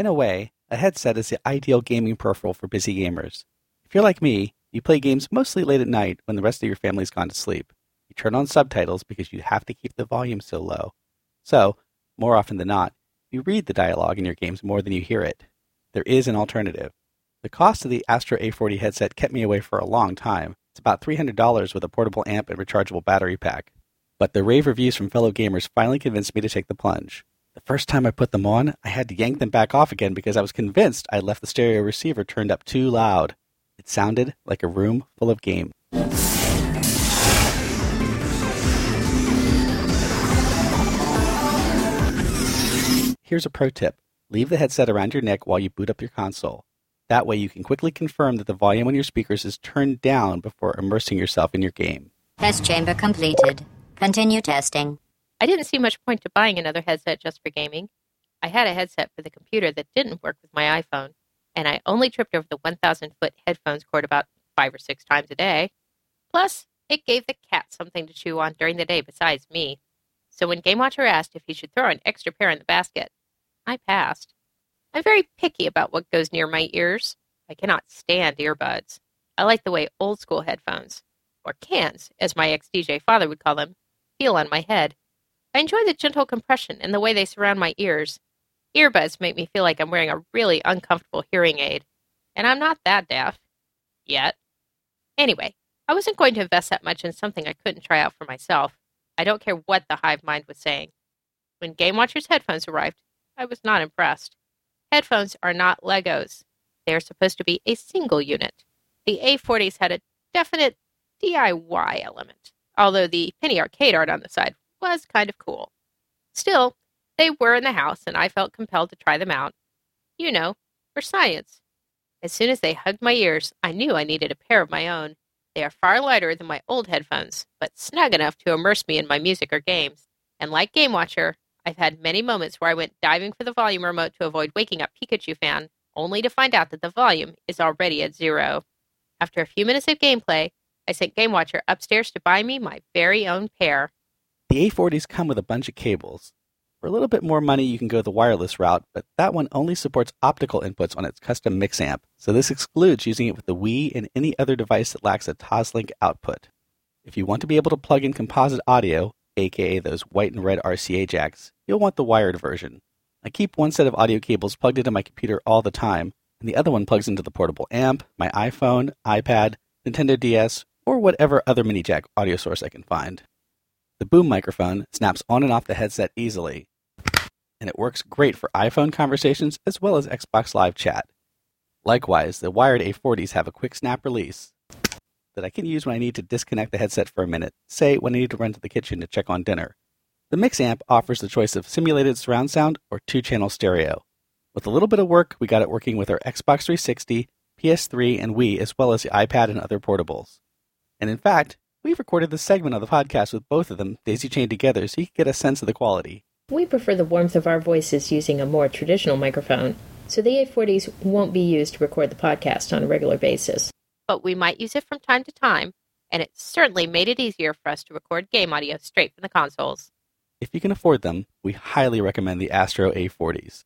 In a way, a headset is the ideal gaming peripheral for busy gamers. If you're like me, you play games mostly late at night when the rest of your family's gone to sleep. You turn on subtitles because you have to keep the volume so low. So, more often than not, you read the dialogue in your games more than you hear it. There is an alternative. The cost of the Astro A40 headset kept me away for a long time. It's about $300 with a portable amp and rechargeable battery pack. But the rave reviews from fellow gamers finally convinced me to take the plunge. The first time I put them on, I had to yank them back off again because I was convinced I left the stereo receiver turned up too loud. It sounded like a room full of game. Here's a pro tip. Leave the headset around your neck while you boot up your console. That way you can quickly confirm that the volume on your speakers is turned down before immersing yourself in your game. Test chamber completed. Continue testing. I didn't see much point to buying another headset just for gaming. I had a headset for the computer that didn't work with my iPhone, and I only tripped over the 1,000 foot headphones cord about five or six times a day. Plus, it gave the cat something to chew on during the day besides me. So when Game Watcher asked if he should throw an extra pair in the basket, I passed. I'm very picky about what goes near my ears. I cannot stand earbuds. I like the way old school headphones, or cans, as my ex DJ father would call them, feel on my head. I enjoy the gentle compression and the way they surround my ears. Earbuds make me feel like I'm wearing a really uncomfortable hearing aid, and I'm not that deaf. Yet. Anyway, I wasn't going to invest that much in something I couldn't try out for myself. I don't care what the hive mind was saying. When Game Watcher's headphones arrived, I was not impressed. Headphones are not Legos. They are supposed to be a single unit. The A40s had a definite DIY element, although the penny arcade art on the side was kind of cool. Still, they were in the house, and I felt compelled to try them out. You know, for science. As soon as they hugged my ears, I knew I needed a pair of my own. They are far lighter than my old headphones, but snug enough to immerse me in my music or games. And like Game Watcher, I've had many moments where I went diving for the volume remote to avoid waking up Pikachu fan, only to find out that the volume is already at zero. After a few minutes of gameplay, I sent Game Watcher upstairs to buy me my very own pair. The A40s come with a bunch of cables. For a little bit more money, you can go the wireless route, but that one only supports optical inputs on its custom mix amp, so this excludes using it with the Wii and any other device that lacks a Toslink output. If you want to be able to plug in composite audio, aka those white and red RCA jacks, you'll want the wired version. I keep one set of audio cables plugged into my computer all the time, and the other one plugs into the portable amp, my iPhone, iPad, Nintendo DS, or whatever other mini jack audio source I can find. The boom microphone snaps on and off the headset easily, and it works great for iPhone conversations as well as Xbox Live chat. Likewise, the wired A40s have a quick snap release, that I can use when I need to disconnect the headset for a minute, say when I need to run to the kitchen to check on dinner. The Mix amp offers the choice of simulated surround sound or two channel stereo. With a little bit of work, we got it working with our Xbox 360, PS3, and Wii, as well as the iPad and other portables. And in fact, we've recorded this segment of the podcast with both of them daisy chained together so you can get a sense of the quality. We prefer the warmth of our voices using a more traditional microphone, so the A40s won't be used to record the podcast on a regular basis but we might use it from time to time, and it certainly made it easier for us to record game audio straight from the consoles. If you can afford them, we highly recommend the Astro A40s.